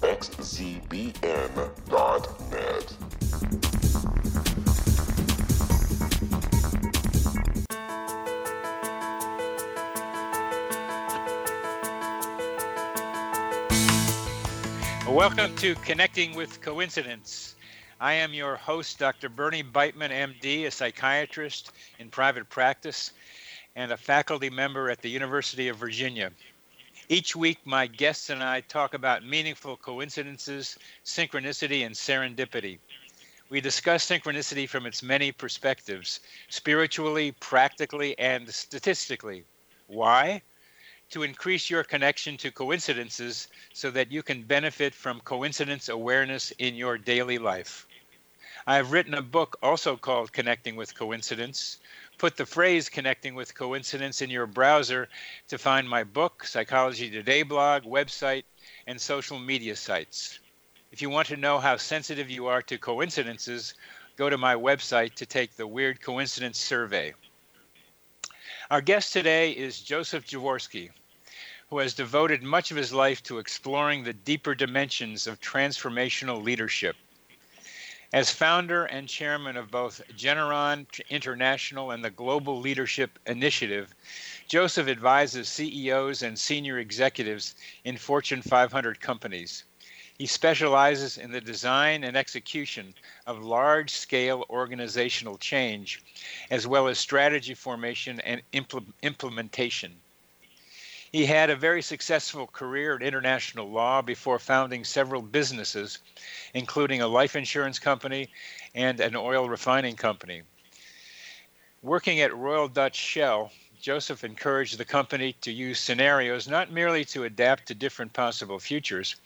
www.xzbn.net. Welcome to Connecting with Coincidence. I am your host, Dr. Bernie Beitman, MD, a psychiatrist in private practice and a faculty member at the University of Virginia. Each week, my guests and I talk about meaningful coincidences, synchronicity, and serendipity. We discuss synchronicity from its many perspectives spiritually, practically, and statistically. Why? To increase your connection to coincidences so that you can benefit from coincidence awareness in your daily life. I have written a book also called Connecting with Coincidence. Put the phrase connecting with coincidence in your browser to find my book, Psychology Today blog, website, and social media sites. If you want to know how sensitive you are to coincidences, go to my website to take the Weird Coincidence Survey. Our guest today is Joseph Jaworski, who has devoted much of his life to exploring the deeper dimensions of transformational leadership. As founder and chairman of both Generon International and the Global Leadership Initiative, Joseph advises CEOs and senior executives in Fortune 500 companies. He specializes in the design and execution of large scale organizational change, as well as strategy formation and impl- implementation. He had a very successful career in international law before founding several businesses, including a life insurance company and an oil refining company. Working at Royal Dutch Shell, Joseph encouraged the company to use scenarios not merely to adapt to different possible futures,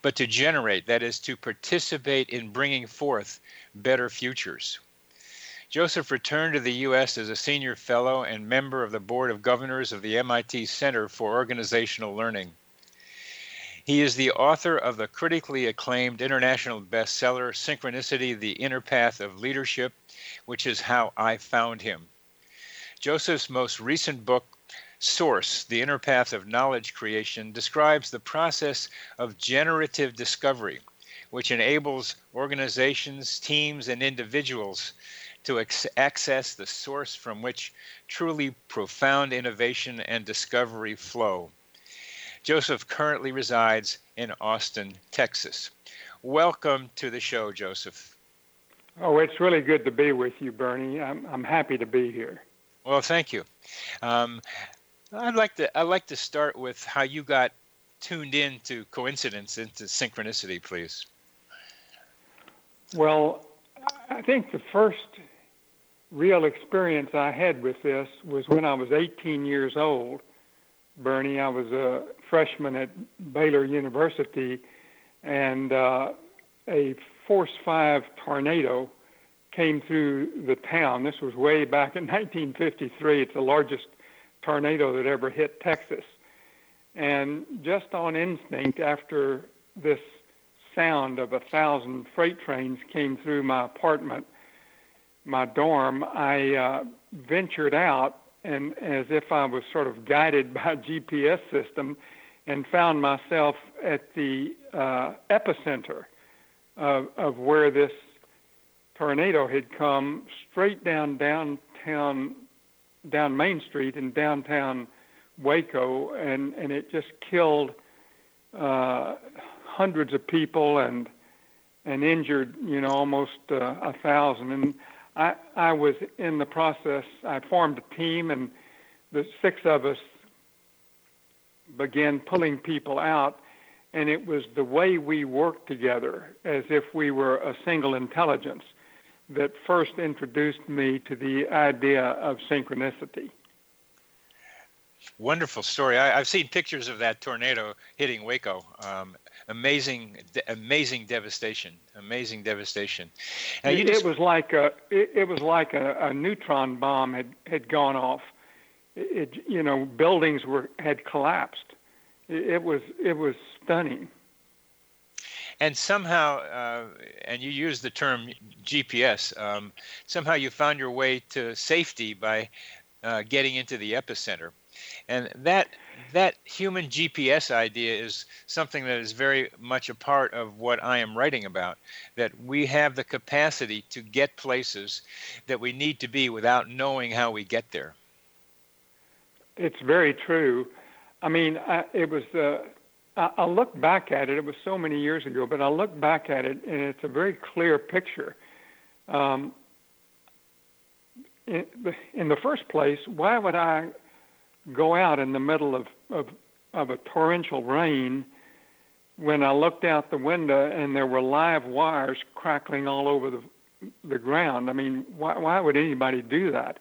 but to generate, that is, to participate in bringing forth better futures. Joseph returned to the U.S. as a senior fellow and member of the Board of Governors of the MIT Center for Organizational Learning. He is the author of the critically acclaimed international bestseller, Synchronicity The Inner Path of Leadership, which is how I found him. Joseph's most recent book, Source The Inner Path of Knowledge Creation, describes the process of generative discovery, which enables organizations, teams, and individuals to ex- access the source from which truly profound innovation and discovery flow. Joseph currently resides in Austin, Texas. Welcome to the show, Joseph. Oh, it's really good to be with you, Bernie. I'm, I'm happy to be here. Well, thank you. Um, I'd like to I'd like to start with how you got tuned in to coincidence into synchronicity, please. Well, I think the first real experience I had with this was when I was 18 years old. Bernie, I was a freshman at Baylor University, and uh, a Force 5 tornado came through the town. This was way back in 1953. It's the largest tornado that ever hit Texas. And just on instinct, after this sound of a thousand freight trains came through my apartment, my dorm, I uh, ventured out and as if I was sort of guided by a GPS system and found myself at the uh, epicenter of, of where this tornado had come straight down downtown, down Main Street in downtown Waco, and, and it just killed uh, hundreds of people and and injured, you know, almost uh, a thousand. And I I was in the process. I formed a team, and the six of us began pulling people out. And it was the way we worked together, as if we were a single intelligence, that first introduced me to the idea of synchronicity. Wonderful story. I, have seen pictures of that tornado hitting Waco. Um, amazing, de- amazing devastation. Amazing devastation. It, just... it, was like a it, it was like a, a, neutron bomb had, had gone off. It, it, you know buildings were had collapsed. It, was it was stunning. And somehow, uh, and you use the term GPS. Um, somehow you found your way to safety by uh, getting into the epicenter and that that human GPS idea is something that is very much a part of what I am writing about. That we have the capacity to get places that we need to be without knowing how we get there. It's very true. I mean, I, it was. Uh, I, I look back at it. It was so many years ago, but I look back at it, and it's a very clear picture. Um, in, in the first place, why would I go out in the middle of, of, of a torrential rain when I looked out the window and there were live wires crackling all over the, the ground. I mean, why, why would anybody do that?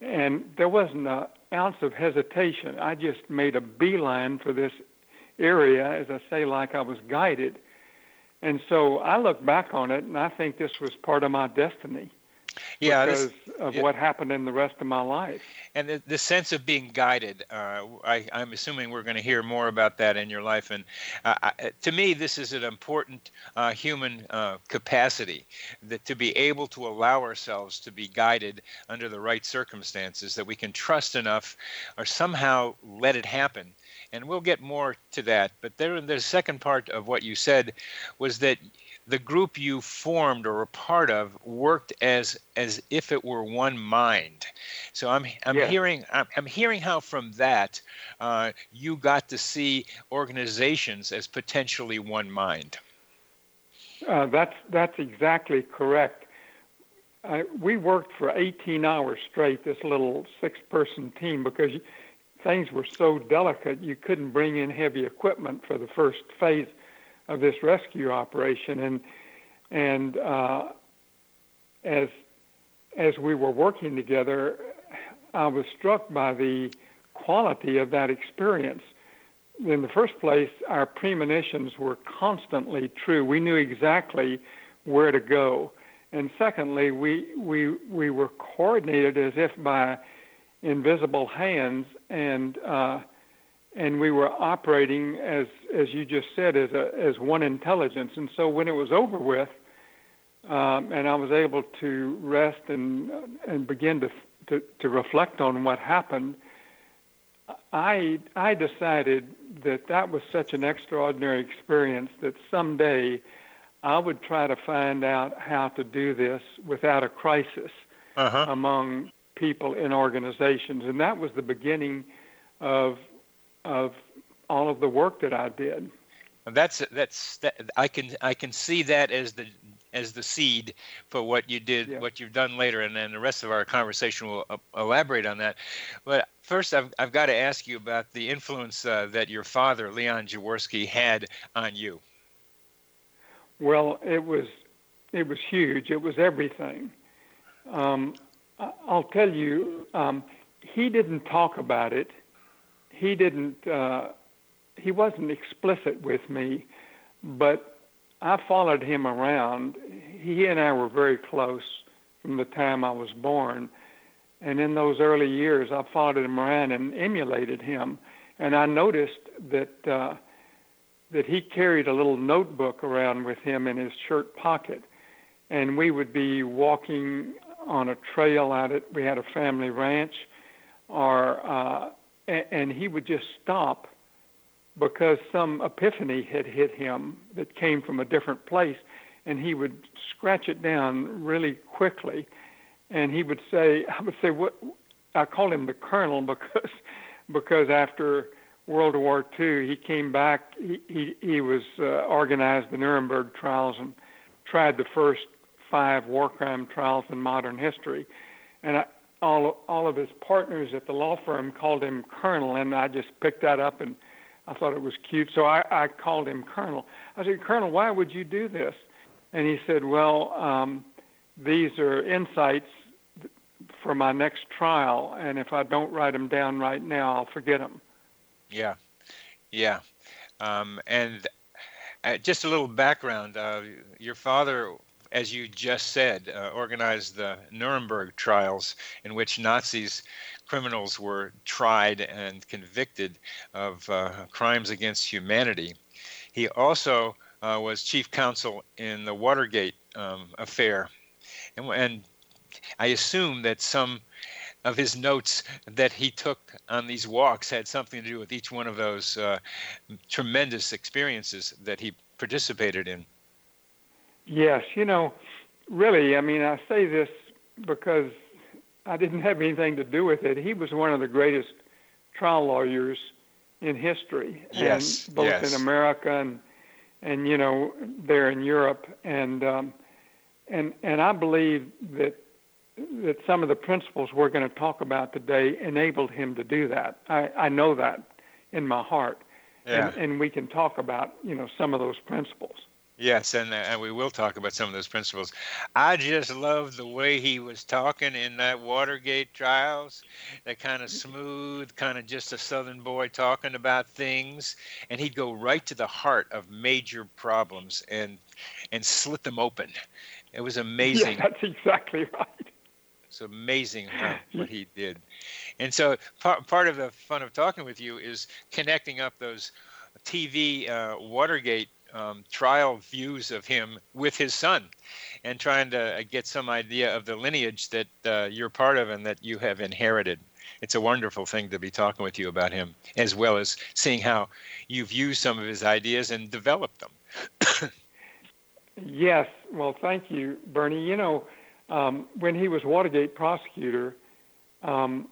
And there wasn't an ounce of hesitation. I just made a beeline for this area, as I say, like I was guided. And so I look back on it and I think this was part of my destiny yeah, because this, of yeah. what happened in the rest of my life. And the, the sense of being guided, uh, I, am assuming we're going to hear more about that in your life. And uh, I, to me, this is an important uh, human uh, capacity that to be able to allow ourselves to be guided under the right circumstances, that we can trust enough or somehow let it happen and we'll get more to that. But there, the second part of what you said was that the group you formed or were part of worked as as if it were one mind. So I'm I'm yeah. hearing I'm, I'm, hearing how from that uh, you got to see organizations as potentially one mind. Uh, that's that's exactly correct. I, we worked for 18 hours straight, this little six-person team, because things were so delicate. You couldn't bring in heavy equipment for the first phase of this rescue operation, and and uh, as as we were working together, I was struck by the quality of that experience. In the first place, our premonitions were constantly true. We knew exactly where to go. And secondly, we, we, we were coordinated as if by invisible hands, and uh, and we were operating as as you just said as a as one intelligence. And so when it was over with, um, and I was able to rest and and begin to, to to reflect on what happened, I I decided that that was such an extraordinary experience that someday I would try to find out how to do this without a crisis uh-huh. among people in organizations, and that was the beginning of of all of the work that I did. That's that's that, I can I can see that as the as the seed for what you did, yeah. what you've done later, and then the rest of our conversation will uh, elaborate on that. But first, I've I've got to ask you about the influence uh, that your father, Leon Jaworski, had on you. Well, it was it was huge. It was everything. Um, I'll tell you, um, he didn't talk about it he didn't uh, he wasn't explicit with me, but I followed him around. He and I were very close from the time I was born, and in those early years, I followed him around and emulated him. And I noticed that uh, that he carried a little notebook around with him in his shirt pocket, and we would be walking on a trail out at we had a family ranch, or uh, and, he would just stop because some epiphany had hit him that came from a different place, and he would scratch it down really quickly, and he would say, "I would say what." I call him the colonel because because after World War II, he came back. He he, he was uh, organized the Nuremberg trials and tried the first five war crime trials in modern history. And I, all all of his partners at the law firm called him Colonel, and I just picked that up and I thought it was cute, so I, I called him Colonel. I said, Colonel, why would you do this? And he said, Well, um, these are insights for my next trial, and if I don't write them down right now, I'll forget them. Yeah, yeah, um, and uh, just a little background. Uh, your father, as you just said, uh, organized the Nuremberg trials, in which Nazis criminals were tried and convicted of uh, crimes against humanity. He also uh, was chief counsel in the Watergate um, affair, and, and I assume that some of his notes that he took on these walks had something to do with each one of those uh, tremendous experiences that he participated in. Yes, you know, really, I mean, I say this because I didn't have anything to do with it. He was one of the greatest trial lawyers in history, yes, and both yes. in America and and you know there in Europe, and um, and and I believe that that some of the principles we're going to talk about today enabled him to do that. I, I know that in my heart. Yeah. And, and we can talk about, you know, some of those principles. Yes, and uh, and we will talk about some of those principles. I just love the way he was talking in that Watergate trials, that kind of smooth, kind of just a Southern boy talking about things, and he'd go right to the heart of major problems and and slit them open. It was amazing. Yeah, that's exactly right. It's amazing how, what he did. And so part, part of the fun of talking with you is connecting up those TV uh, Watergate um, trial views of him with his son and trying to uh, get some idea of the lineage that uh, you're part of and that you have inherited. It's a wonderful thing to be talking with you about him, as well as seeing how you've used some of his ideas and developed them. yes. Well, thank you, Bernie. You know, um, when he was Watergate prosecutor, um,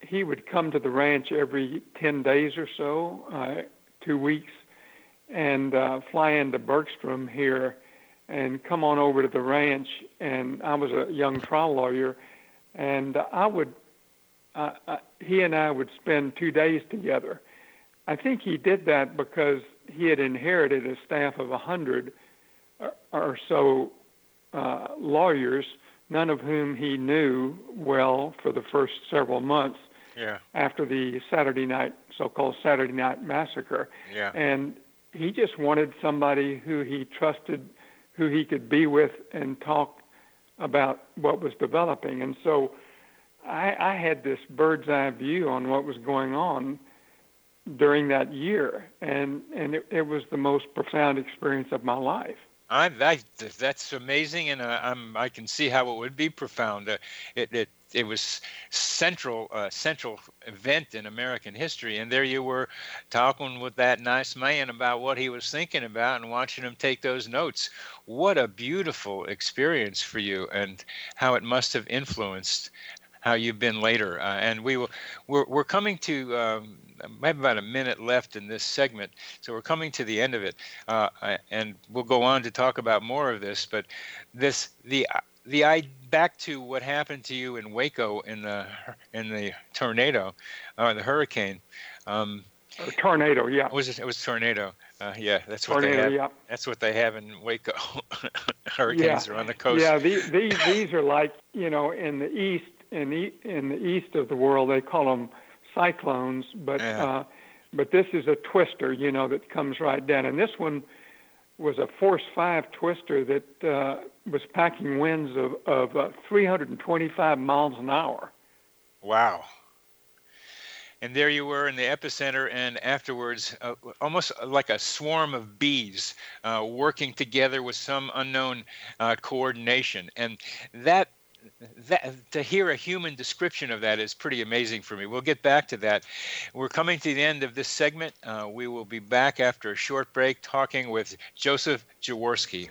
he would come to the ranch every 10 days or so, uh, two weeks, and uh, fly into Bergstrom here and come on over to the ranch. And I was a young trial lawyer, and I would, uh, uh, he and I would spend two days together. I think he did that because he had inherited a staff of a hundred or so uh, lawyers none of whom he knew well for the first several months yeah. after the Saturday night, so-called Saturday night massacre. Yeah. And he just wanted somebody who he trusted, who he could be with and talk about what was developing. And so I, I had this bird's eye view on what was going on during that year, and and it, it was the most profound experience of my life. I, I that's amazing, and uh, I'm I can see how it would be profound. Uh, it it it was central uh, central event in American history, and there you were talking with that nice man about what he was thinking about and watching him take those notes. What a beautiful experience for you, and how it must have influenced how you've been later. Uh, and we will we're we're coming to. Um, I have about a minute left in this segment, so we're coming to the end of it, uh, and we'll go on to talk about more of this. But this the the I back to what happened to you in Waco in the in the tornado, or the hurricane. Um, a tornado, yeah. It was it was tornado? Uh, yeah, that's tornado, what they have. Yeah. That's what they have in Waco. Hurricanes yeah. are on the coast. Yeah, these, these these are like you know in the east in the in the east of the world they call them cyclones, but yeah. uh, but this is a twister, you know, that comes right down. And this one was a force five twister that uh, was packing winds of of uh, 325 miles an hour. Wow. And there you were in the epicenter, and afterwards, uh, almost like a swarm of bees uh, working together with some unknown uh, coordination. And that that, to hear a human description of that is pretty amazing for me. We'll get back to that. We're coming to the end of this segment. Uh, we will be back after a short break talking with Joseph Jaworski.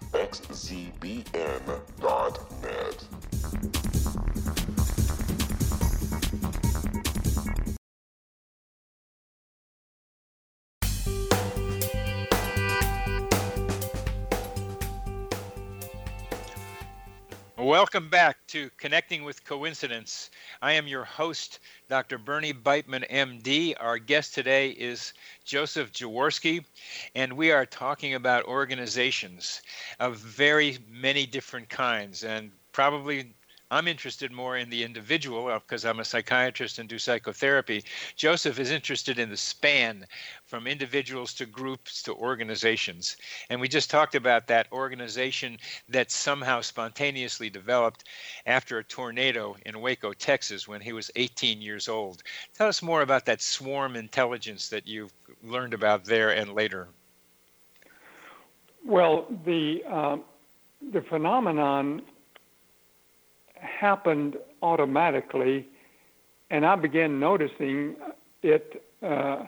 www.xzbn.net. Welcome back to Connecting with Coincidence. I am your host, Dr. Bernie Beitman, MD. Our guest today is Joseph Jaworski, and we are talking about organizations of very many different kinds. And probably I'm interested more in the individual because uh, I'm a psychiatrist and do psychotherapy. Joseph is interested in the span from individuals to groups to organizations. And we just talked about that organization that somehow spontaneously developed after a tornado in Waco, Texas, when he was 18 years old. Tell us more about that swarm intelligence that you've learned about there and later. Well, the uh, the phenomenon happened automatically, and I began noticing it, uh,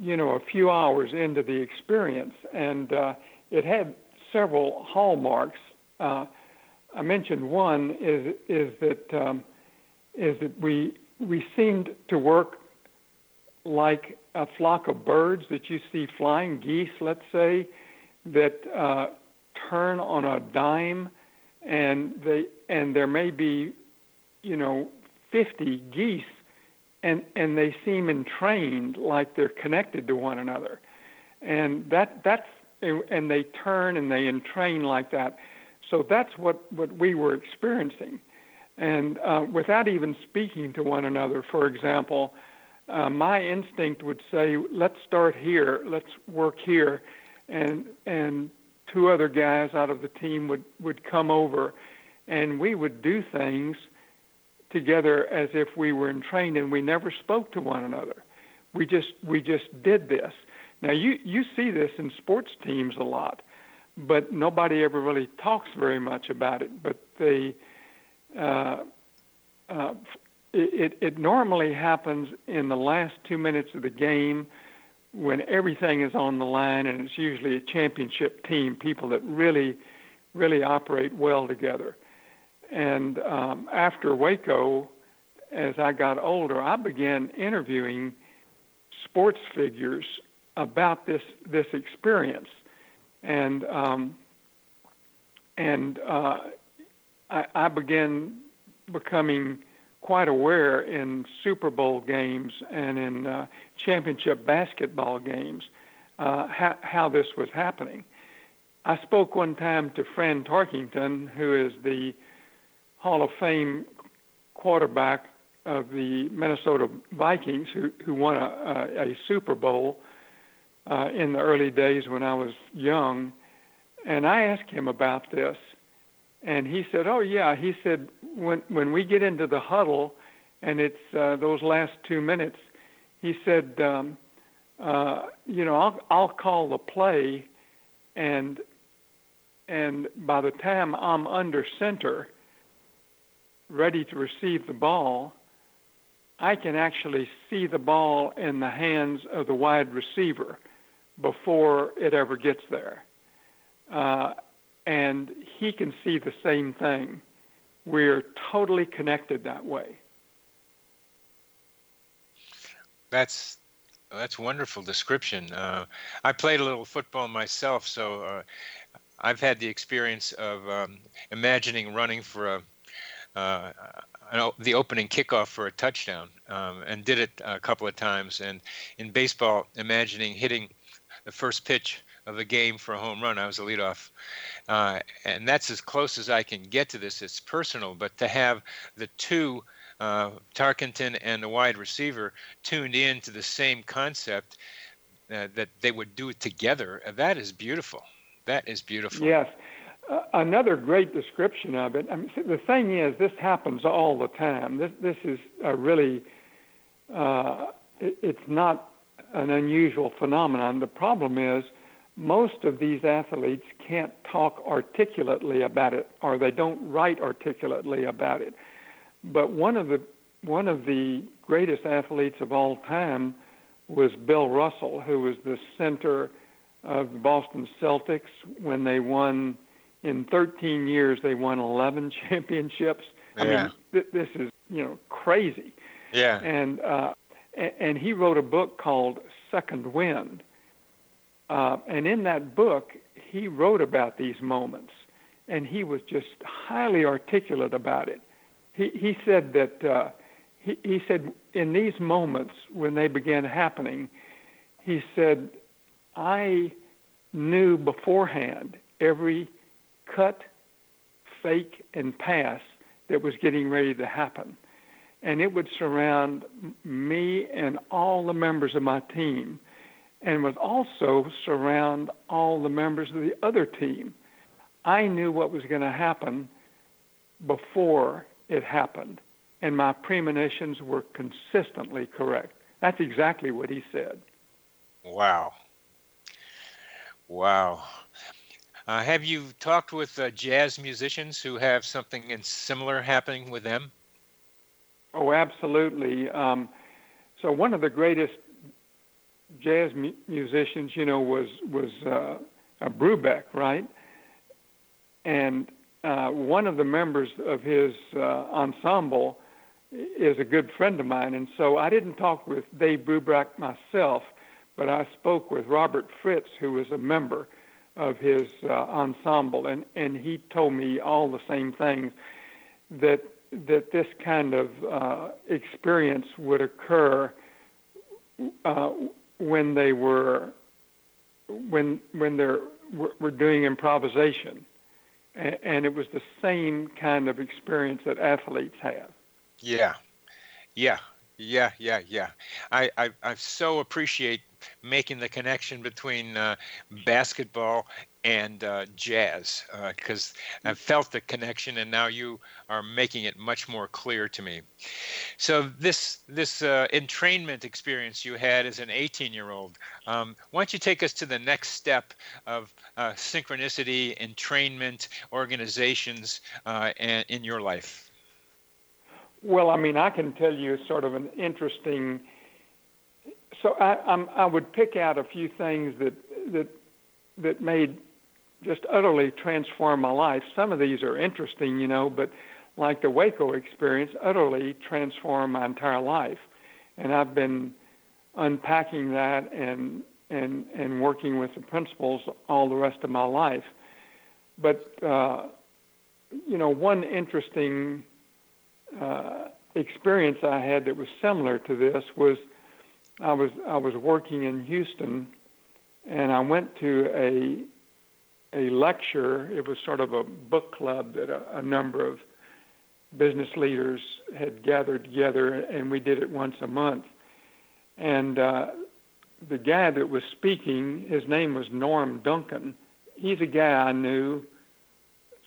you know, a few hours into the experience, and uh, it had several hallmarks. Uh, I mentioned one is is that um, is that we we seemed to work like a flock of birds that you see flying geese, let's say, that uh, turn on a dime and they and there may be, you know, 50 geese, and and they seem entrained, like they're connected to one another, and that that's and they turn and they entrain like that. So that's what what we were experiencing, and uh, without even speaking to one another. For example, uh, my instinct would say, "Let's start here. Let's work here," and and two other guys out of the team would, would come over and we would do things together as if we were in training we never spoke to one another. We just we just did this. Now you you see this in sports teams a lot, but nobody ever really talks very much about it. But they uh, uh, it, it normally happens in the last two minutes of the game when everything is on the line, and it's usually a championship team, people that really, really operate well together. And um, after Waco, as I got older, I began interviewing sports figures about this this experience, and um, and uh, I, I began becoming quite aware in Super Bowl games and in uh, championship basketball games uh, how, how this was happening. I spoke one time to Fran Tarkenton, who is the Hall of Fame quarterback of the Minnesota Vikings, who, who won a, a, a Super Bowl uh, in the early days when I was young. And I asked him about this. And he said, "Oh yeah." He said, "When when we get into the huddle, and it's uh, those last two minutes," he said, um, uh, "You know, I'll I'll call the play, and and by the time I'm under center, ready to receive the ball, I can actually see the ball in the hands of the wide receiver before it ever gets there. Uh, and he can see the same thing. We're totally connected that way. That's that's wonderful description. Uh, I played a little football myself, so uh, I've had the experience of um, imagining running for a, uh, the opening kickoff for a touchdown, um, and did it a couple of times. And in baseball, imagining hitting the first pitch of the game for a home run. I was a leadoff, uh, and that's as close as I can get to this. It's personal, but to have the two, uh, Tarkenton and the wide receiver, tuned in to the same concept, uh, that they would do it together. That is beautiful. That is beautiful. Yes. Another great description of it. I mean, the thing is, this happens all the time. This this is a really, uh, it, it's not an unusual phenomenon. The problem is most of these athletes can't talk articulately about it or they don't write articulately about it. But one of the one of the greatest athletes of all time was Bill Russell, who was the center of the Boston Celtics when they won in 13 years they won 11 championships. Yeah. I mean th- this is, you know, crazy. Yeah. And uh and he wrote a book called Second Wind. Uh, and in that book, he wrote about these moments, and he was just highly articulate about it. He, he said that uh, he, he said in these moments when they began happening, he said, I knew beforehand every cut, fake, and pass that was getting ready to happen and it would surround me and all the members of my team and would also surround all the members of the other team. I knew what was going to happen before it happened, and my premonitions were consistently correct. That's exactly what he said. Wow. Wow. Uh, have you talked with uh, jazz musicians who have something similar happening with them? Oh, absolutely. Um, so one of the greatest jazz mu- musicians, you know, was was uh, Brubeck, right? And uh, one of the members of his uh, ensemble is a good friend of mine, and so I didn't talk with Dave Brubeck myself, but I spoke with Robert Fritz, who was a member of his uh, ensemble, and and he told me all the same things that that this kind of uh, experience would occur uh, when they were when when they're were doing improvisation, and it was the same kind of experience that athletes have. Yeah, yeah, yeah, yeah, yeah. I I, I so appreciate making the connection between uh, basketball and uh, jazz because uh, I've felt the connection, and now you are making it much more clear to me. So this this uh, entrainment experience you had as an 18-year-old, um, why don't you take us to the next step of uh, synchronicity, entrainment, organizations uh, in your life? Well, I mean, I can tell you sort of an interesting. So I, I'm, I would pick out a few things that that that made just utterly transform my life. Some of these are interesting, you know, but like the Waco experience, utterly transformed my entire life. And I've been unpacking that and and and working with the principles all the rest of my life. But uh, you know, one interesting uh, experience I had that was similar to this was I was I was working in Houston, and I went to a a lecture. It was sort of a book club that a, a number of business leaders had gathered together, and we did it once a month. And uh, the guy that was speaking, his name was Norm Duncan. He's a guy I knew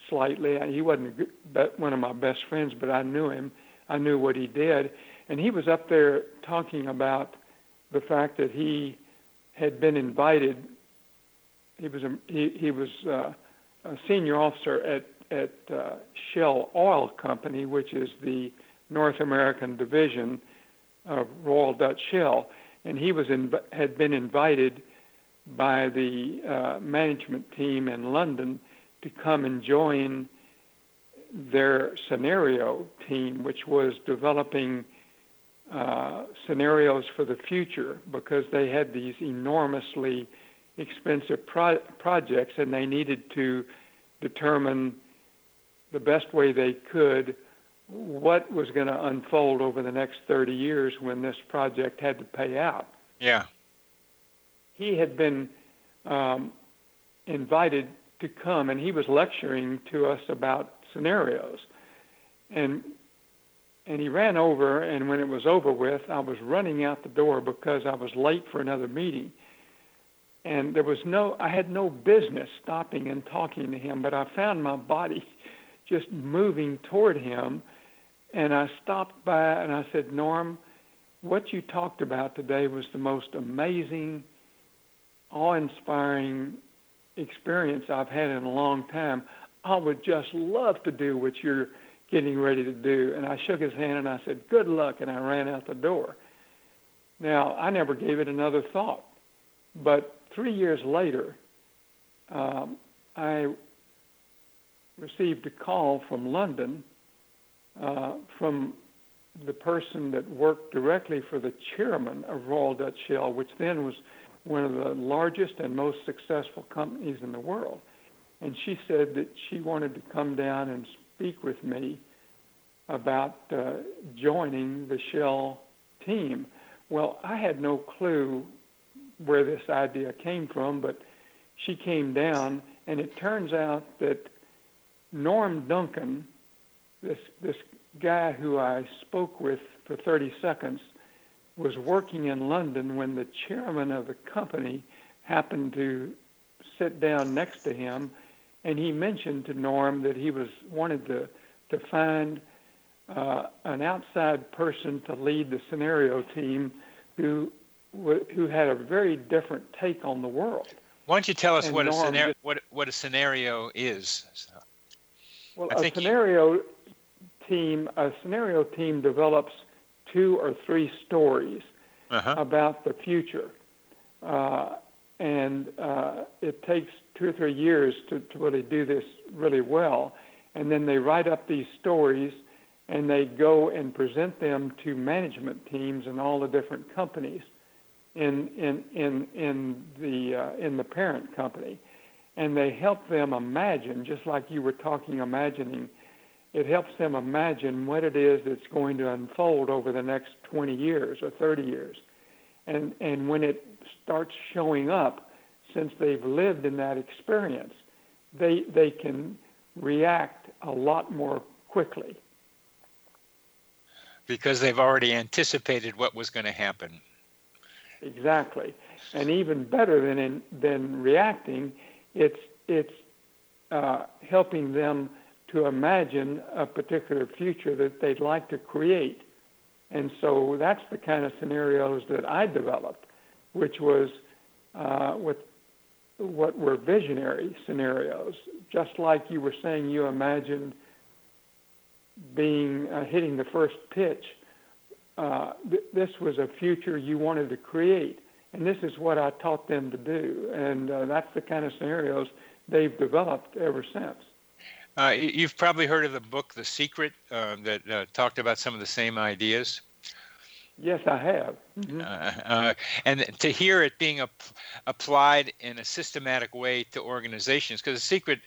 slightly. He wasn't one of my best friends, but I knew him. I knew what he did, and he was up there talking about the fact that he had been invited he was a he, he was uh, a senior officer at at uh, Shell Oil Company, which is the North American division of Royal Dutch Shell, and he was in, had been invited by the uh, management team in London to come and join their scenario team, which was developing uh, scenarios for the future because they had these enormously expensive pro- projects and they needed to determine the best way they could what was going to unfold over the next 30 years when this project had to pay out. Yeah. He had been um, invited to come and he was lecturing to us about scenarios. And and he ran over and when it was over with, I was running out the door because I was late for another meeting. And there was no I had no business stopping and talking to him, but I found my body just moving toward him and I stopped by and I said, "Norm, what you talked about today was the most amazing, awe-inspiring experience I've had in a long time. I would just love to do what you're getting ready to do. And I shook his hand and I said, Good luck. And I ran out the door. Now, I never gave it another thought. But three years later, um, I received a call from London uh, from the person that worked directly for the chairman of Royal Dutch Shell, which then was one of the largest and most successful companies in the world. And she said that she wanted to come down and speak with me about uh, joining the Shell team. Well, I had no clue where this idea came from, but she came down, and it turns out that Norm Duncan, this this guy who I spoke with for 30 seconds, was working in London when the chairman of the company happened to sit down next to him, and he mentioned to Norm that he was wanted to to find uh, an outside person to lead the scenario team who who had a very different take on the world. Why don't you tell us what a, scenario, what, what a scenario is? Well, a scenario you... team a scenario team develops two or three stories uh-huh. about the future, uh, and uh, it takes two or three years to, to really do this really well. And then they write up these stories and they go and present them to management teams and all the different companies in in in in the uh, in the parent company, and they help them imagine, just like you were talking, imagining. It helps them imagine what it is that's going to unfold over the next 20 years or 30 years, and and when it starts showing up, since they've lived in that experience, they they can react a lot more quickly. Because they've already anticipated what was going to happen. Exactly, and even better than in, than reacting, it's it's uh, helping them to imagine a particular future that they'd like to create, and so that's the kind of scenarios that I developed, which was uh, with what were visionary scenarios, just like you were saying you imagined being uh, hitting the first pitch. Uh, th- this was a future you wanted to create, and this is what I taught them to do, and uh, that's the kind of scenarios they've developed ever since. Uh, you've probably heard of the book The Secret uh, that uh, talked about some of the same ideas. Yes, I have. Mm-hmm. Uh, uh, and to hear it being ap- applied in a systematic way to organizations, because the secret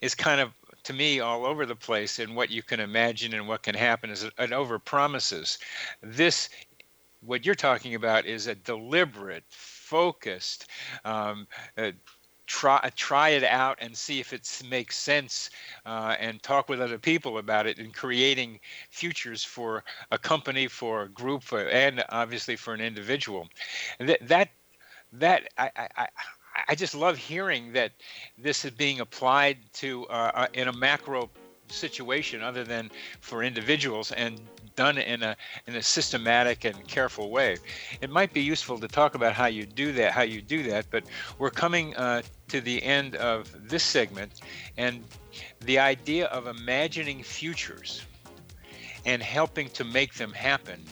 is kind of to me all over the place in what you can imagine and what can happen is an over promises. This, what you're talking about, is a deliberate, focused. Um, uh, try try it out and see if it makes sense uh, and talk with other people about it and creating futures for a company for a group for, and obviously for an individual that that that I, I, I just love hearing that this is being applied to uh, uh, in a macro situation other than for individuals and done in a in a systematic and careful way. It might be useful to talk about how you do that, how you do that. But we're coming uh, to the end of this segment, and the idea of imagining futures and helping to make them happen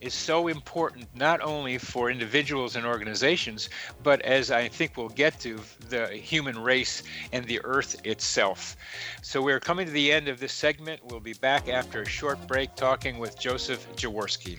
is so important not only for individuals and organizations, but as I think we'll get to, the human race and the earth itself. So we're coming to the end of this segment. We'll be back after a short break talking with Joseph Jaworski.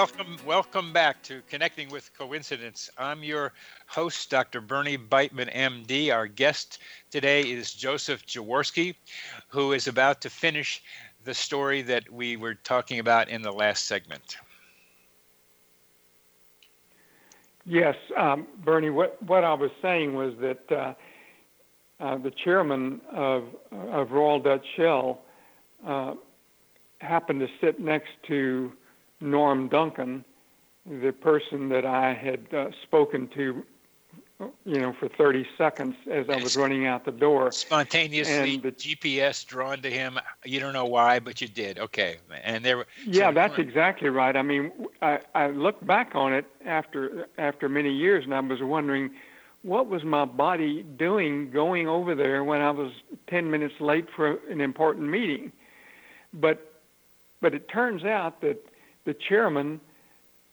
Welcome, welcome back to Connecting with Coincidence. I'm your host, Dr. Bernie Beitman, MD. Our guest today is Joseph Jaworski, who is about to finish the story that we were talking about in the last segment. Yes, um, Bernie. What what I was saying was that uh, uh, the chairman of of Royal Dutch Shell uh, happened to sit next to Norm Duncan, the person that I had uh, spoken to, you know, for 30 seconds as I was running out the door. Spontaneously, And the- GPS drawn to him. You don't know why, but you did. Okay, and there. Yeah, so- that's exactly right. I mean, I, I look back on it after after many years, and I was wondering, what was my body doing going over there when I was 10 minutes late for an important meeting? But but it turns out that the chairman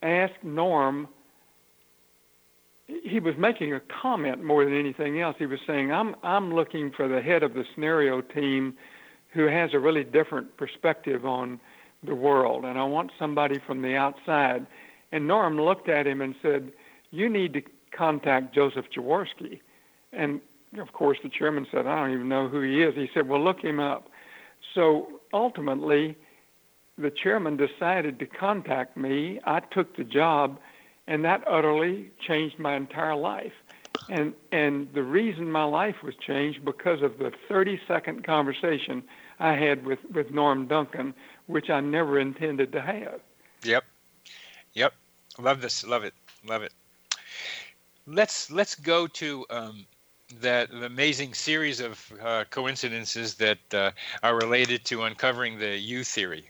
asked Norm. He was making a comment more than anything else. He was saying, "I'm I'm looking for the head of the scenario team, who has a really different perspective on the world, and I want somebody from the outside." And Norm looked at him and said, "You need to contact Joseph Jaworski." And of course, the chairman said, "I don't even know who he is." He said, "Well, look him up." So ultimately, the chairman decided to contact me. I took the job, and that utterly changed my entire life. And and the reason my life was changed because of the 30 second conversation I had with with Norm Duncan, which I never intended to have. Yep, yep. Love this. Love it. Love it. Let's let's go to um, that amazing series of uh, coincidences that uh, are related to uncovering the U theory.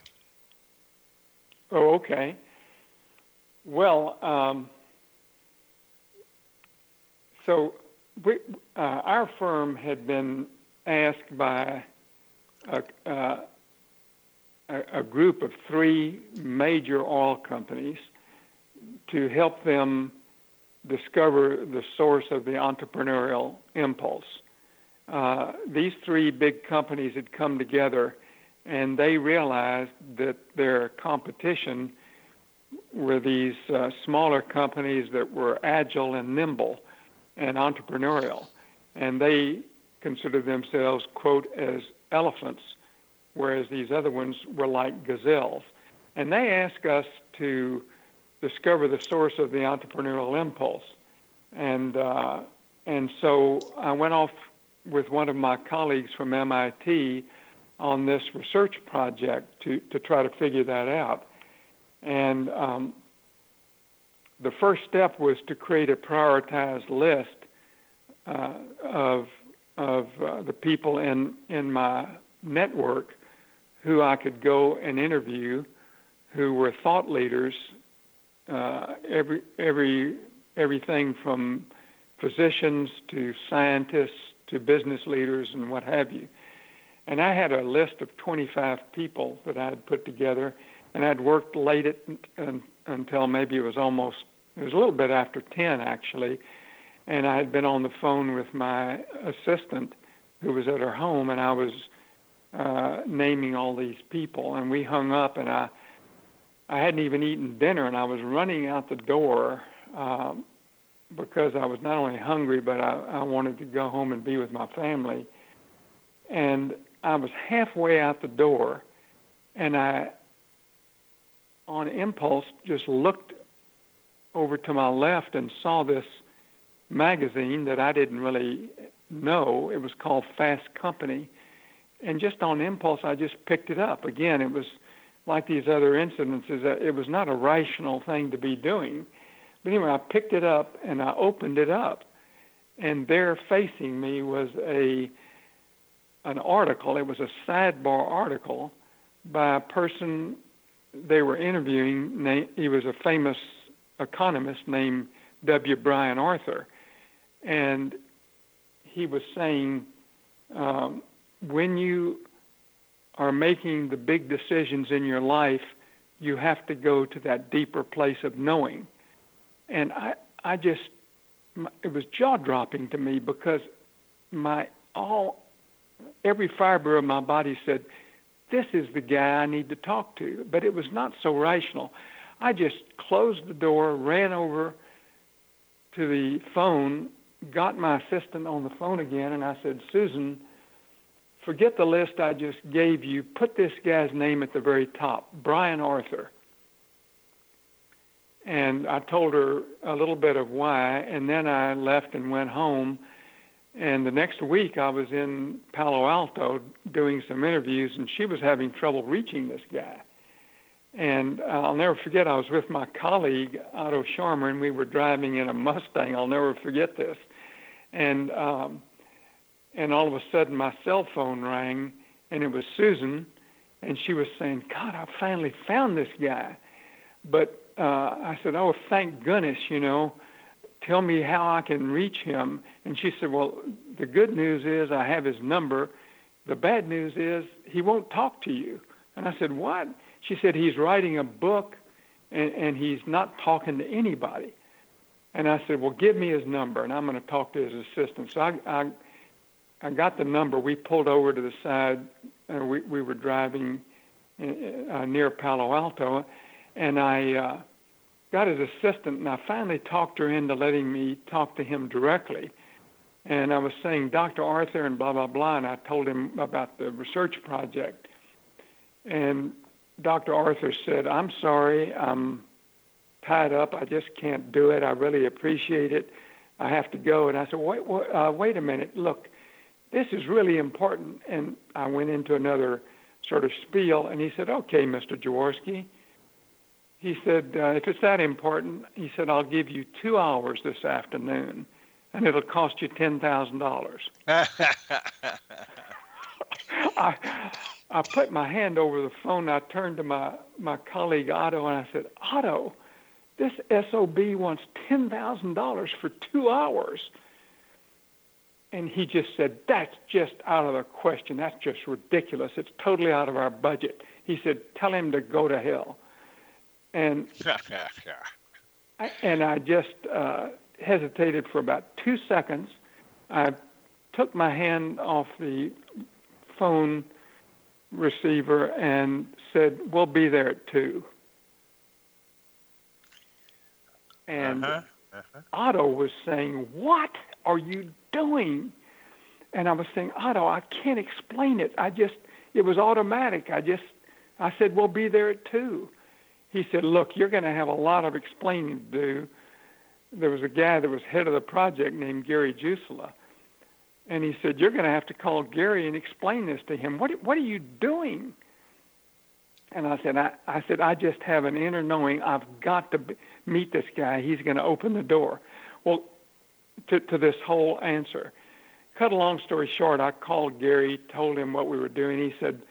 Oh, okay. Well, um, so we, uh, our firm had been asked by a, uh, a, group of three major oil companies to help them discover the source of the entrepreneurial impulse. Uh, these three big companies had come together and they realized that their competition were these uh, smaller companies that were agile and nimble and entrepreneurial. And they considered themselves, quote, as elephants, whereas these other ones were like gazelles. And they asked us to discover the source of the entrepreneurial impulse. And, uh, and so I went off with one of my colleagues from MIT on this research project to, to try to figure that out. And um, the first step was to create a prioritized list uh, of, of uh, the people in, in my network who I could go and interview who were thought leaders, uh, every, every, everything from physicians to scientists to business leaders and what have you. And I had a list of 25 people that I had put together, and I'd worked late at, until maybe it was almost, it was a little bit after 10 actually, and I had been on the phone with my assistant who was at her home, and I was uh, naming all these people, and we hung up, and I, I hadn't even eaten dinner, and I was running out the door. Um, because I was not only hungry, but I, I wanted to go home and be with my family. And I was halfway out the door, and I, on impulse, just looked over to my left and saw this magazine that I didn't really know. It was called Fast Company. And just on impulse, I just picked it up. Again, it was like these other incidences, uh, it was not a rational thing to be doing but anyway, I picked it up and I opened it up, and there facing me was a an article. It was a sidebar article by a person they were interviewing. He was a famous economist named W. Brian Arthur, and he was saying um, when you are making the big decisions in your life, you have to go to that deeper place of knowing and I I just it was jaw dropping to me because my all every fiber of my body said this is the guy I need to talk to. But it was not so rational. I just closed the door ran over to the phone got my assistant on the phone again and I said Susan forget the list I just gave you. Put this guy's name at the very top Brian Arthur. And I told her a little bit of why, and then I left and went home. And the next week, I was in Palo Alto doing some interviews, and she was having trouble reaching this guy. And I'll never forget, I was with my colleague, Otto Scharmer, and we were driving in a Mustang. I'll never forget this. And, um, and all of a sudden, my cell phone rang, and it was Susan, and she was saying, God, I finally found this guy. But uh, I said, "Oh, thank goodness, you know. Tell me how I can reach him." And she said, "Well, the good news is I have his number. The bad news is he won't talk to you." And I said, "What?" She said, "He's writing a book, and, and he's not talking to anybody." And I said, "Well, give me his number, and I'm going to talk to his assistant." So I, I, I got the number. We pulled over to the side. Uh, we we were driving uh, uh near Palo Alto, and I uh, got his assistant, and I finally talked her into letting me talk to him directly. And I was saying, Dr. Arthur, and blah, blah, blah, and I told him about the research project. And Dr. Arthur said, I'm sorry, I'm tied up. I just can't do it. I really appreciate it. I have to go. And I said, wait, wait, uh, wait a minute. Look, this is really important. And I went into another sort of spiel, and he said, okay, Mr. Jaworski he said, uh, if it's that important, he said, I'll give you two hours this afternoon, and it'll cost you ten thousand dollars. I I put my hand over the phone. I turned to my my colleague Otto, and I said, Otto, this sob wants ten thousand dollars for two hours. And he just said, That's just out of the question. That's just ridiculous. It's totally out of our budget. He said, Tell him to go to hell and I, and I just uh, hesitated for about two seconds. I took my hand off the phone receiver and said, "We'll be there at 2. And uh-huh. Uh-huh. Otto was saying, "What are you doing?" And I was saying, Otto, I can't explain it. I just, it was automatic. I just, I said, we'll be there at two. He said, look, you're going to have a lot of explaining to do. There was a guy that was head of the project named Gary Jusela. And he said, you're going to have to call Gary and explain this to him. What, what are you doing? And I said, I, I said, I just have an inner knowing. I've got to meet this guy. He's going to open the door. Well, to, to this whole answer. Cut a long story short, I called Gary, told him what we were doing. He said,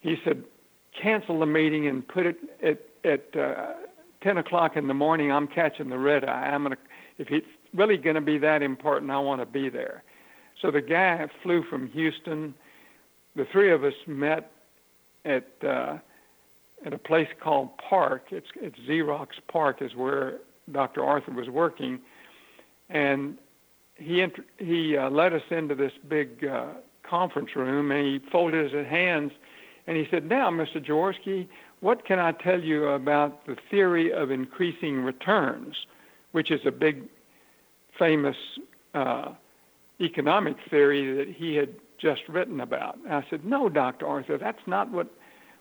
he said, cancel the meeting and put it at at uh, 10 o'clock in the morning. I'm catching the red eye. I'm gonna, if it's really going to be that important, I want to be there. So the guy flew from Houston. The three of us met at uh, at a place called PARC. It's it's Xerox PARC is where Dr. Arthur was working, and he he uh, led us into this big uh, conference room, and he folded his hands, and he said, "Now, Mr. Jaworski, what can I tell you about the theory of increasing returns, which is a big, famous uh, economic theory that he had just written about?" And I said, "No, Dr. Arthur, that's not what."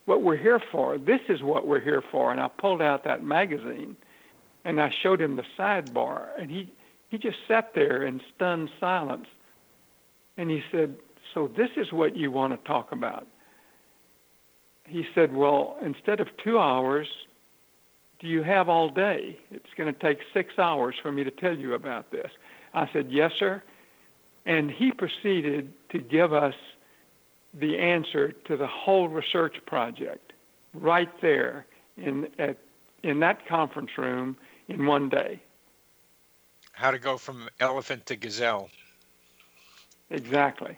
What we're here for. This is what we're here for. And I pulled out that magazine and I showed him the sidebar. And he, he just sat there in stunned silence. And he said, So this is what you want to talk about? He said, Well, instead of two hours, do you have all day? It's going to take six hours for me to tell you about this. I said, Yes, sir. And he proceeded to give us the answer to the whole research project right there in, at, in that conference room in one day. How to go from elephant to gazelle. Exactly.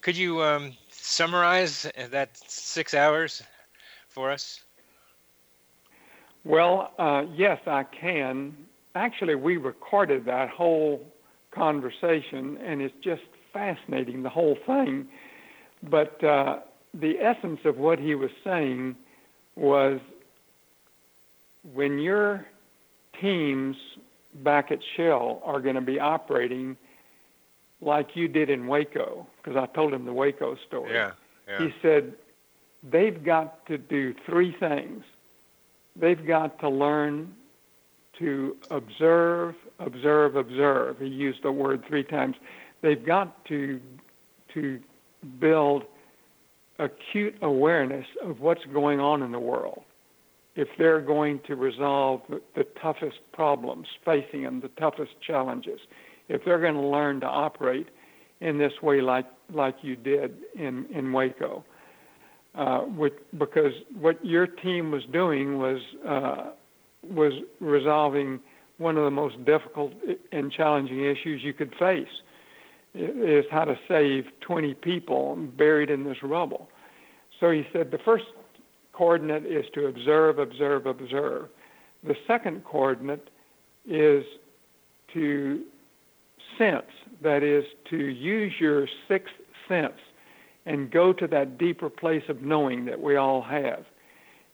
Could you um, summarize that six hours for us? Well, uh, yes, I can. Actually, we recorded that whole conversation, and it's just fascinating, the whole thing. But uh, the essence of what he was saying was when your teams back at Shell are going to be operating like you did in Waco, because I told him the Waco story. Yeah, yeah. He said they've got to do three things. They've got to learn to observe, observe, observe. He used the word three times. They've got to to build acute awareness of what's going on in the world if they're going to resolve the toughest problems facing them, the toughest challenges, if they're going to learn to operate in this way like like you did in in Waco, uh, which, because what your team was doing was uh, was resolving one of the most difficult and challenging issues you could face is how to save 20 people buried in this rubble. So he said the first coordinate is to observe, observe, observe. The second coordinate is to sense, that is, to use your sixth sense and go to that deeper place of knowing that we all have.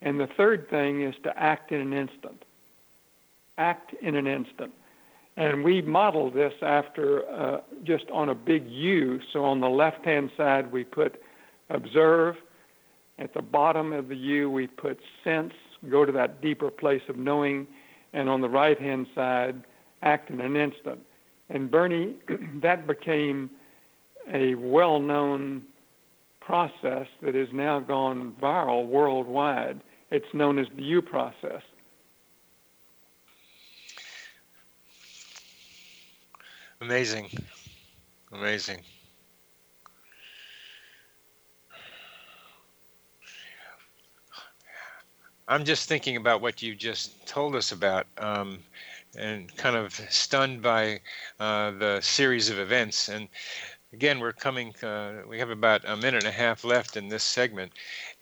And the third thing is to act in an instant. Act in an instant. And we model this after uh, just on a big U. So on the left hand side, we put observe. At the bottom of the U, we put sense, go to that deeper place of knowing. And on the right hand side, act in an instant. And Bernie, that became a well known process that has now gone viral worldwide. It's known as the U process. Amazing. Amazing. I'm just thinking about what you just told us about um, and kind of stunned by uh, the series of events. And again, we're coming, uh, we have about a minute and a half left in this segment.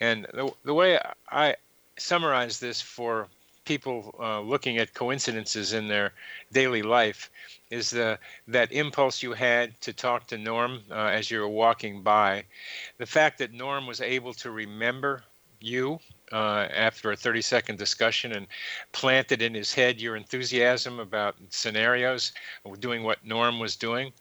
And the, the way I summarize this for people uh, looking at coincidences in their daily life is the that impulse you had to talk to Norm uh, as you were walking by, the fact that Norm was able to remember you uh, after a 30 second discussion and planted in his head your enthusiasm about scenarios, doing what Norm was doing.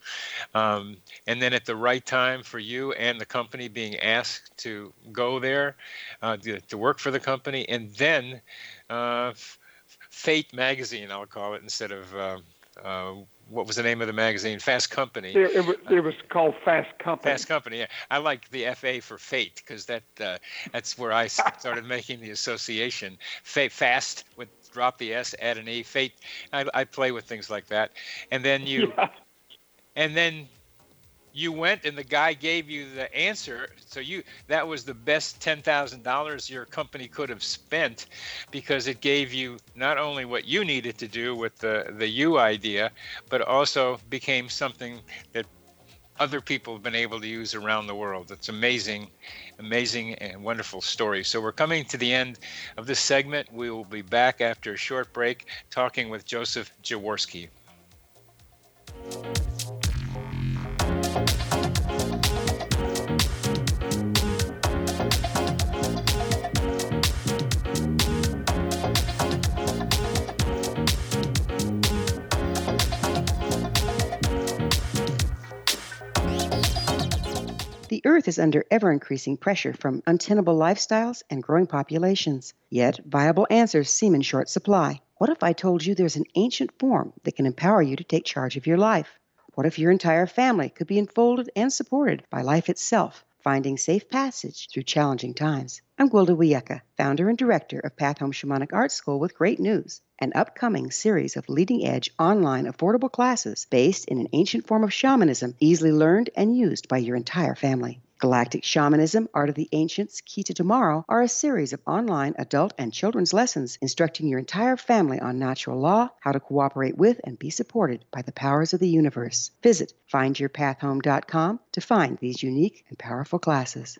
Um, and then at the right time for you and the company being asked to go there uh, to, to, work for the company. And then uh, Fate magazine, I'll call it, instead of. Uh, uh, what was the name of the magazine? Fast Company. It, it, was, it was called Fast Company. Fast Company. Yeah, I like the FA for Fate because that uh, that's where I started making the association. Fate, fast with drop the S, add an E. Fate. I, I play with things like that, and then you, yeah. and then you went and the guy gave you the answer so you that was the best $10,000 your company could have spent because it gave you not only what you needed to do with the the U idea but also became something that other people have been able to use around the world. It's amazing, amazing and wonderful story. So we're coming to the end of this segment. We will be back after a short break talking with Joseph Jaworski. The Earth is under ever increasing pressure from untenable lifestyles and growing populations. Yet, viable answers seem in short supply. What if I told you there's an ancient form that can empower you to take charge of your life? What if your entire family could be enfolded and supported by life itself, finding safe passage through challenging times? I'm Gwilda Wiyaka, founder and director of Path Home Shamanic Art School with great news an upcoming series of leading edge online affordable classes based in an ancient form of shamanism easily learned and used by your entire family. Galactic Shamanism, Art of the Ancients, Key to Tomorrow are a series of online adult and children's lessons instructing your entire family on natural law, how to cooperate with and be supported by the powers of the universe. Visit findyourpathhome.com to find these unique and powerful classes.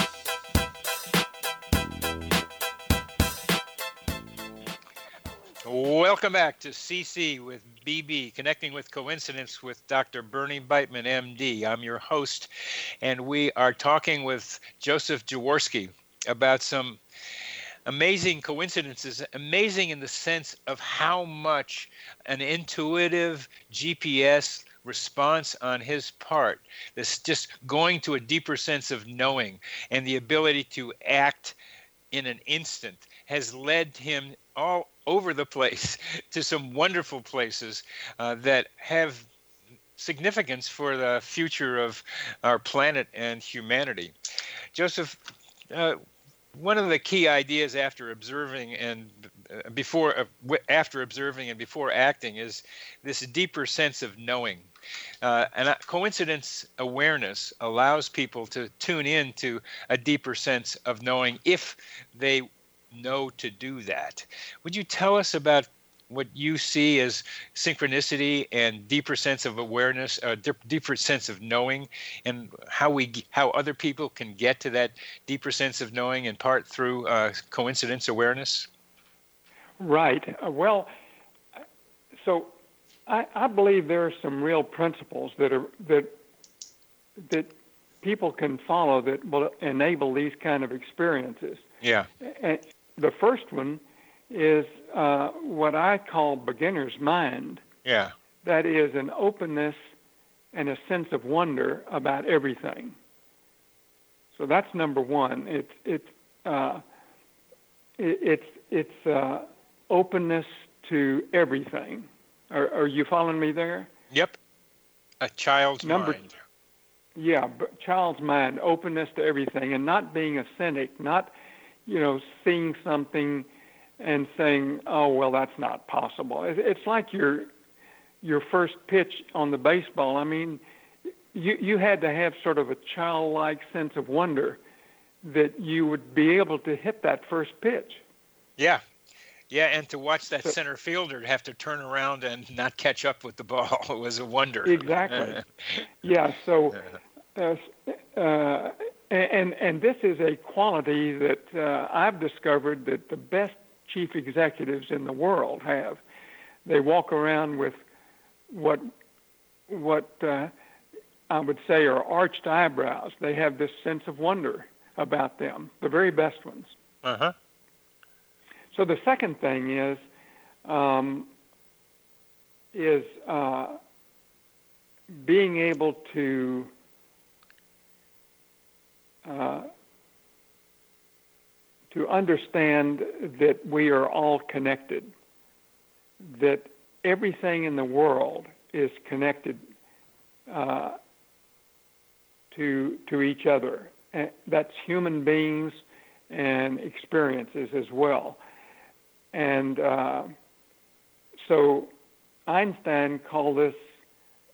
Welcome back to CC with BB, Connecting with Coincidence with Dr. Bernie Beitman, MD. I'm your host, and we are talking with Joseph Jaworski about some amazing coincidences, amazing in the sense of how much an intuitive GPS response on his part, this just going to a deeper sense of knowing and the ability to act in an instant has led him all over the place to some wonderful places uh, that have significance for the future of our planet and humanity. Joseph, uh, one of the key ideas after observing and uh, before uh, after observing and before acting is this deeper sense of knowing uh, and coincidence awareness allows people to tune in to a deeper sense of knowing if they know to do that would you tell us about what you see as synchronicity and deeper sense of awareness, a uh, deeper sense of knowing, and how we how other people can get to that deeper sense of knowing in part through uh, coincidence awareness. Right. Uh, well, so I, I believe there are some real principles that are that that people can follow that will enable these kind of experiences. Yeah. And the first one is uh, what I call beginner's mind. Yeah. That is an openness and a sense of wonder about everything. So that's number one. It's it's uh, it, it's it's uh, openness to everything. Are, are you following me there? Yep. A child's number, mind. Yeah, child's mind, openness to everything, and not being a cynic, not you know seeing something and saying, "Oh, well, that's not possible." It's like your your first pitch on the baseball. I mean, you you had to have sort of a childlike sense of wonder that you would be able to hit that first pitch. Yeah. Yeah, and to watch that so, center fielder have to turn around and not catch up with the ball was a wonder. Exactly. yeah. So, uh, uh, and and this is a quality that uh, I've discovered that the best chief executives in the world have. They walk around with what what uh, I would say are arched eyebrows. They have this sense of wonder about them, the very best ones. Uh huh. So the second thing is um, is uh, being able to uh, to understand that we are all connected, that everything in the world is connected uh, to to each other. And that's human beings and experiences as well. And uh, so Einstein called this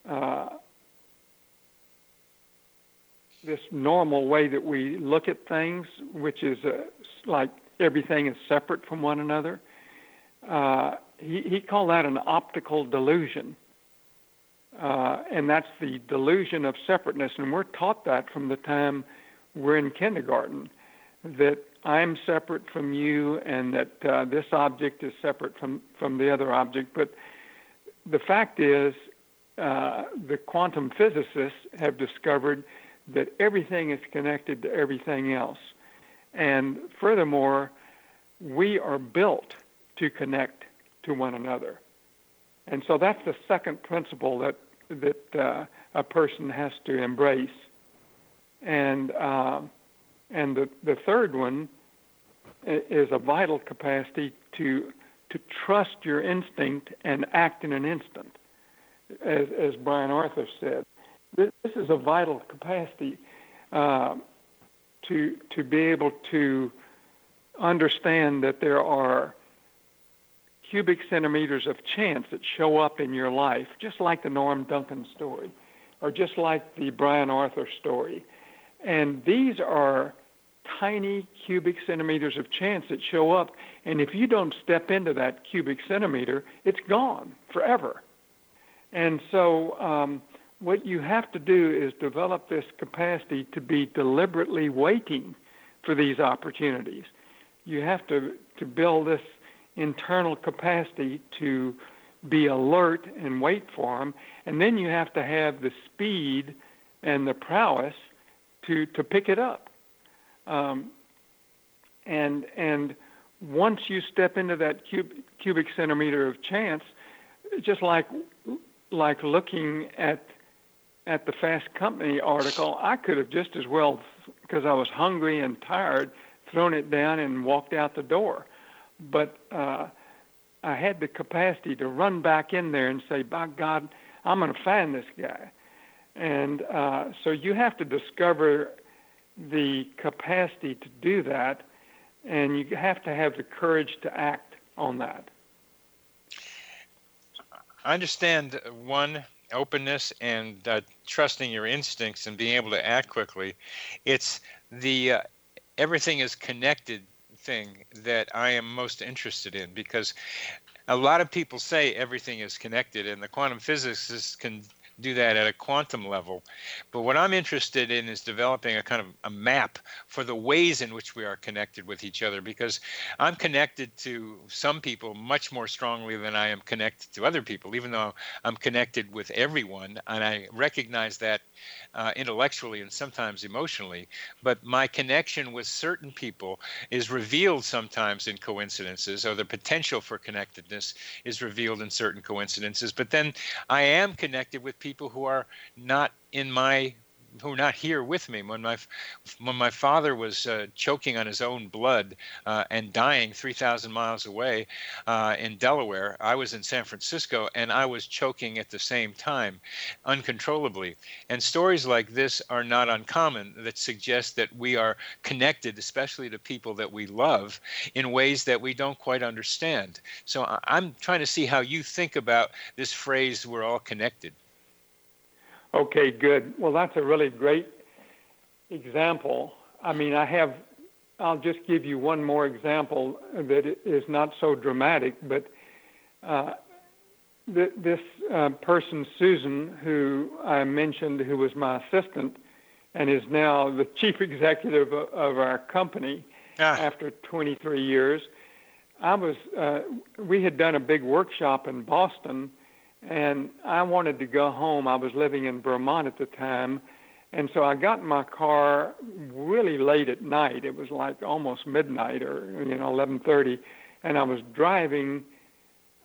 uh, this normal way that we look at things, which is uh, like everything is separate from one another. Uh, he, he called that an optical delusion. Uh, and that's the delusion of separateness. And we're taught that from the time we're in kindergarten that I'm separate from you and that uh, this object is separate from, from the other object. But the fact is, uh, the quantum physicists have discovered that everything is connected to everything else. And furthermore, we are built to connect to one another. And so that's the second principle that, that uh, a person has to embrace. And, uh, and the, the third one is a vital capacity to, to trust your instinct and act in an instant, as, as Brian Arthur said. This, is a vital capacity uh, to, to be able to understand that there are cubic centimeters of chance that show up in your life, just like the Norm Duncan story, or just like the Brian Arthur story. And these are tiny cubic centimeters of chance that show up. And if you don't step into that cubic centimeter, it's gone forever. And so, um, what you have to do is develop this capacity to be deliberately waiting for these opportunities. You have to, to build this internal capacity to be alert and wait for them. And then you have to have the speed and the prowess to, to pick it up. Um, and, and once you step into that cub, cubic centimeter of chance, just like, like looking at at the Fast Company article, I could have just as well, because I was hungry and tired, thrown it down and walked out the door. But uh, I had the capacity to run back in there and say, by God, I'm going to find this guy. And uh, so you have to discover the capacity to do that, and you have to have the courage to act on that. I understand one openness and uh, trusting your instincts and being able to act quickly. It's the uh, everything is connected thing that I am most interested in because a lot of people say everything is connected, and the quantum physicists can do that at a quantum level. But what I'm interested in is developing a kind of a map for the ways in which we are connected with each other because I'm connected to some people much more strongly than I am connected to other people, even though I'm connected with everyone. And I recognize that uh, intellectually and sometimes emotionally. But my connection with certain people is revealed sometimes in coincidences, or the potential for connectedness is revealed in certain coincidences. But then I am connected with people who are not in my who are not here with me. When my when my father was uh, choking on his own blood uh, and dying 3,000 miles away uh, in Delaware, I was in San Francisco and I was choking at the same time, uncontrollably. And stories like this are not uncommon that suggest that we are connected, especially to people that we love, in ways that we don't quite understand. So I'm trying to see how you think about this phrase "we're all connected." Okay, good. Well, that's a really great example. I mean, I have, I'll just give you one more example that is not so dramatic, but uh, th- this uh, person, Susan, who I mentioned, who was my assistant and is now the chief executive of, of our company ah. after 23 years. I was, uh, we had done a big workshop in Boston and I wanted to go home. I was living in Vermont at the time, and so I got in my car really late at night. It was like almost midnight or you know 11:30, and I was driving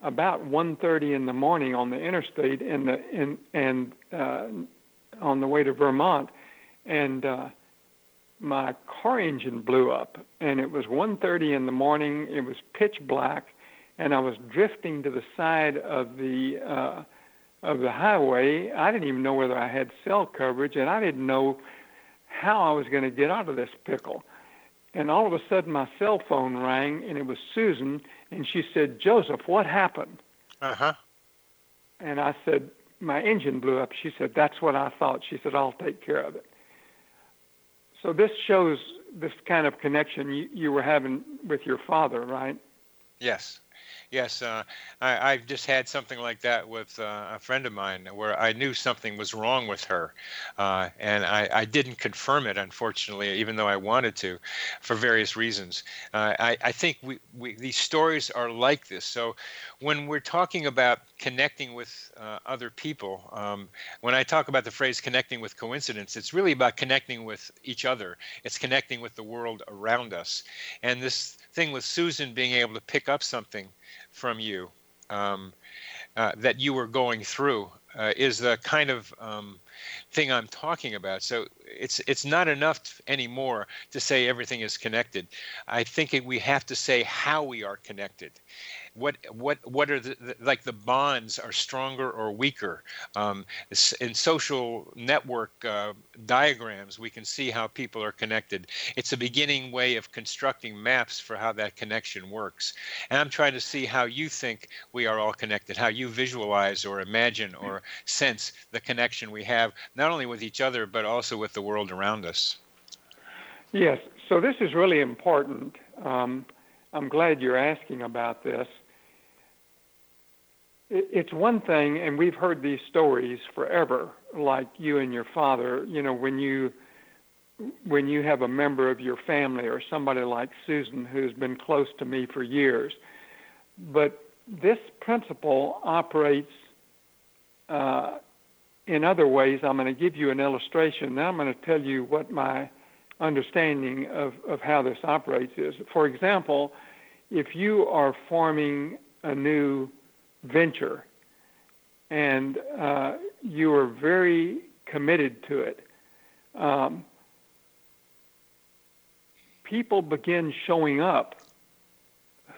about 1:30 in the morning on the interstate in the in and uh, on the way to Vermont, and uh, my car engine blew up, and it was 1:30 in the morning. It was pitch black and I was drifting to the side of the uh, of the highway. I didn't even know whether I had cell coverage, and I didn't know how I was going to get out of this pickle. And all of a sudden, my cell phone rang, and it was Susan, and she said, "Joseph, what happened?" Uh huh. And I said, "My engine blew up." She said, "That's what I thought." She said, "I'll take care of it." So this shows this kind of connection you, you were having with your father, right? Yes. Yes, uh, I, I've just had something like that with uh, a friend of mine where I knew something was wrong with her, uh, and I, I, didn't confirm it, unfortunately, even though I wanted to, for various reasons. Uh, I, I, think we, we, these stories are like this. So when we're talking about connecting with uh, other people, um, when I talk about the phrase connecting with coincidence, it's really about connecting with each other. It's connecting with the world around us. And this thing with Susan being able to pick up something from you um, uh, that you were going through uh, is the kind of um, thing I'm talking about. So it's it's not enough anymore to say everything is connected. I think we have to say how we are connected, what what what are the, the like the bonds are stronger or weaker? Um, in social network uh, diagrams we can see how people are connected. It's a beginning way of constructing maps for how that connection works. And i'm trying to see how you think we are all connected how you visualize or imagine or sense the connection we have not only with each other but also with the world around us. Yes. So this is really important. Um, I'm glad you're asking about this it's one thing, and we've heard these stories forever, like you and your father. You know, when you when you have a member of your family or somebody like Susan who's been close to me for years. But this principle operates uh, in other ways. I'm going to give you an illustration. Now I'm going to tell you what my understanding of, of how this operates is. For example, if you are forming a new venture, and uh, you are very committed to it. Um, people begin showing up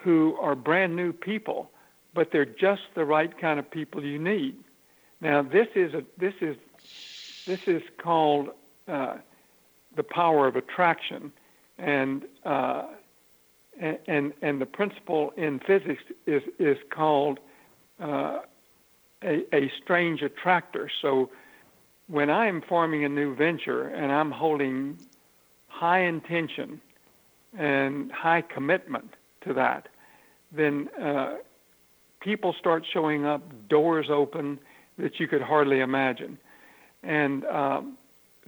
who are brand new people, but they're just the right kind of people you need. Now, this is a this is this is called uh, the power of attraction, and uh, and and the principle in physics is is called uh, a, a strange attractor. So when I'm forming a new venture and I'm holding high intention and high commitment to that, then uh, people start showing up, doors open that you could hardly imagine, and um,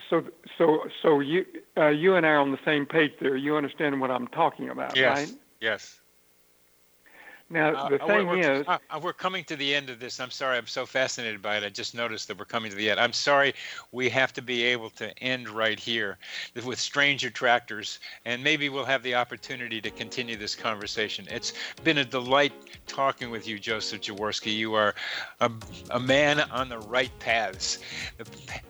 so so so you uh, you and I are on the same page there. You understand what I'm talking about, yes. right? Yes. Now Uh, the uh, thing we're, is, uh, uh, we're coming to the end of this. I'm sorry. I'm so fascinated by it. I just noticed that we're coming to the end. I'm sorry. We have to be able to end right here with strange attractors, and maybe we'll have the opportunity to continue this conversation. It's been a delight talking with you, Joseph Jaworski. You are a, a man on the right paths, the,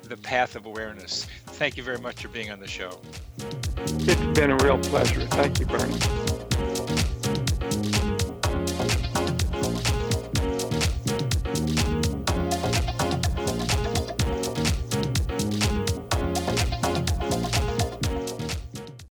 the path of awareness. Thank you very much for being on the show. it's been a real pleasure. Thank you, Bernie.